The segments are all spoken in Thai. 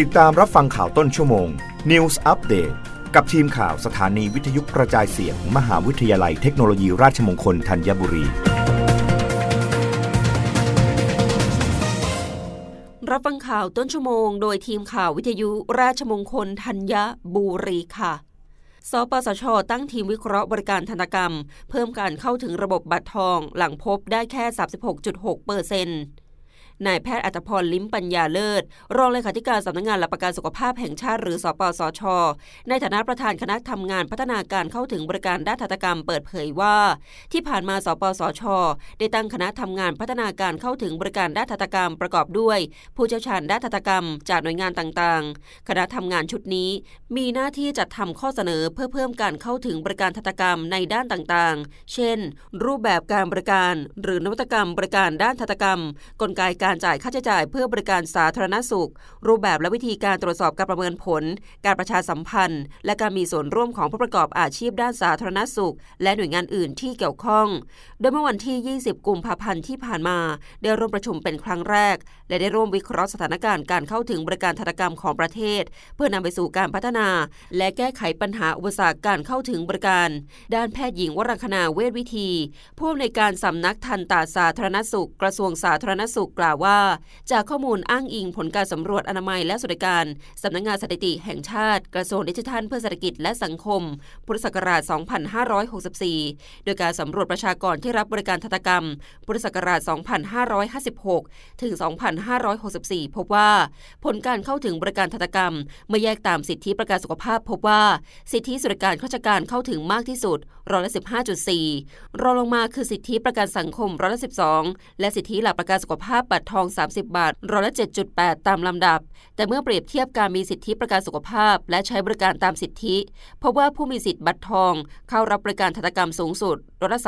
ติดตามรับฟังข่าวต้นชั่วโมง News Update กับทีมข่าวสถานีวิทยุกระจายเสียงมมหาวิทยาลัยเทคโนโลยีราชมงคลธัญบุรี รับฟังข่าวต้นชั่วโมง โดยทีมข่าววิทยุราชมงคลธัญบุรีค่ะสปสช ตั้งทีมวิเคราะห์บริการธนกรรม เพิ่มการเข้าถึงระบบบัตรทองหลังพบได้แค่ 36.6เปอร์เซ็นต์ นายแพทย์อัตพรลิ้มปัญญาเลิศ รองเลขาธิการสำนักงงานหลักประกันสุขภาพแห่งชาติหรือสปสช ในฐานะประธานคณะทำงานพัฒนาการเข้าถึงบริการด้านทัตกรรมเปิดเผยว่า ที่ผ่านมาสปสช ได้ตั้งคณะทำงานพัฒนาการเข้าถึงบริการด้านทัตกรรมประกอบด้วย ผู้เชี่ยวชาญด้านทัตกรรม จากหน่วยงานต่างๆ คณะทำงานชุดนี้ มีหน้าที่จัดทำข้อเสนอเพื่อเพิ่มการเข้าถึงบริการทัตกรรมในด้านต่างๆ เช่น รูปแบบการบริการ หรือนวัตกรรมบริการด้านทัตกรรม กลไกการจ่ายค่าใช้จ่ายเพื่อบริการสาธารณสุข รูปแบบและวิธีการตรวจสอบการประเมินผล การประชาสัมพันธ์ และการมีส่วนร่วมของผู้ประกอบอาชีพด้านสาธารณสุข และหน่วยงานอื่นที่เกี่ยวข้อง โดยเมื่อวันที่ 20 กุมภาพันธ์ที่ผ่านมา ได้ร่วมประชุมเป็นครั้งแรก และได้ร่วมวิเคราะห์สถานการณ์การเข้าถึงบริการธนกรรมของประเทศ เพื่อนำไปสู่การพัฒนา และแก้ไขปัญหาอุปสรรคการเข้าถึงบริการ ด้านแพทย์หญิงวรังคณาเวชวิธีผู้อำนวยการสำนักทันตาสาธารณสุข กระทรวงสาธารณสุขกล่าวว่า จากข้อมูลอ้างอิงผลการสำรวจอนามัยและสุขการสำนักงงานสถิติแห่งชาติ กระทรวงดิจิทัลเพื่อเศรษฐกิจและสังคม พุทธศักราช 2564 โดยการสำรวจประชากรที่รับบริการทันตกรรม พุทธศักราช 2556 ถึง 2564 พบว่า ผลการเข้าถึงบริการทันตกรรม เมื่อแยกตามสิทธิประกันสุขภาพ พบว่าสิทธิสุรการข้าราชการเข้าถึงมากที่สุดร้อยละ15.4รองลงมาคือสิทธิประกันสังคมร้อยละ12 และสิทธิหลักประกันสุขภาพบัตรทอง 30 บาทร้อยละ7.8 ตามลำดับ แต่เมื่อเปรียบเทียบการมีสิทธิประกันสุขภาพ และใช้บริการตามสิทธิพบว่าผู้มีสิทธิบัตรทอง เข้ารับบริการทันตกรรมสูงสุดร้อยละ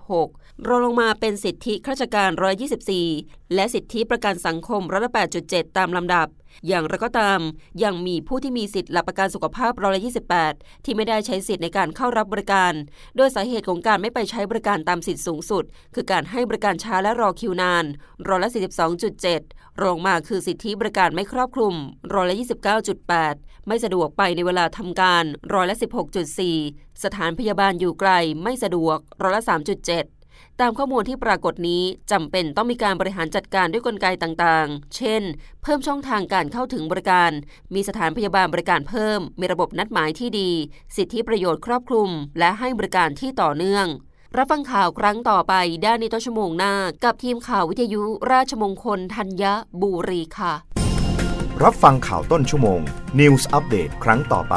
36.6รองลงมาเป็นสิทธิข้าราชการร้อย24 และสิทธิประกันสังคมร้อยละ8.7 ตามลำดับ อย่างไรก็ตาม ยังมีผู้ที่มีสิทธิ์หลักประกันสุขภาพร้อยละ28 ที่ไม่ได้ใช้สิทธิ์ในการเข้ารับบริการ โดยสาเหตุของการไม่ไปใช้บริการตามสิทธิ์สูงสุด คือการให้บริการช้าและรอคิวนานร้อยละ42.7 รองมาคือสิทธิบริการไม่ครอบคลุมร้อยละ29.8 ไม่สะดวกไปในเวลาทำการร้อยละ16.4 สถานพยาบาลอยู่ไกลไม่สะดวกร้อยละ3.7 ตามข้อมูลที่ปรากฏนี้จำเป็นต้องมีการบริหารจัดการด้วยกลไกต่างๆ เช่น เพิ่มช่องทางการเข้าถึงบริการ มีสถานพยาบาลบริการเพิ่ม มีระบบนัดหมายที่ดี สิทธิประโยชน์ครอบคลุม และให้บริการที่ต่อเนื่อง รับฟังข่าวครั้งต่อไปด้านในต้นชั่วโมงหน้า กับทีมข่าววิทยุราชมงคลธัญบุรีค่ะ รับฟังข่าวต้นชั่วโมง News อัปเดตครั้งต่อไป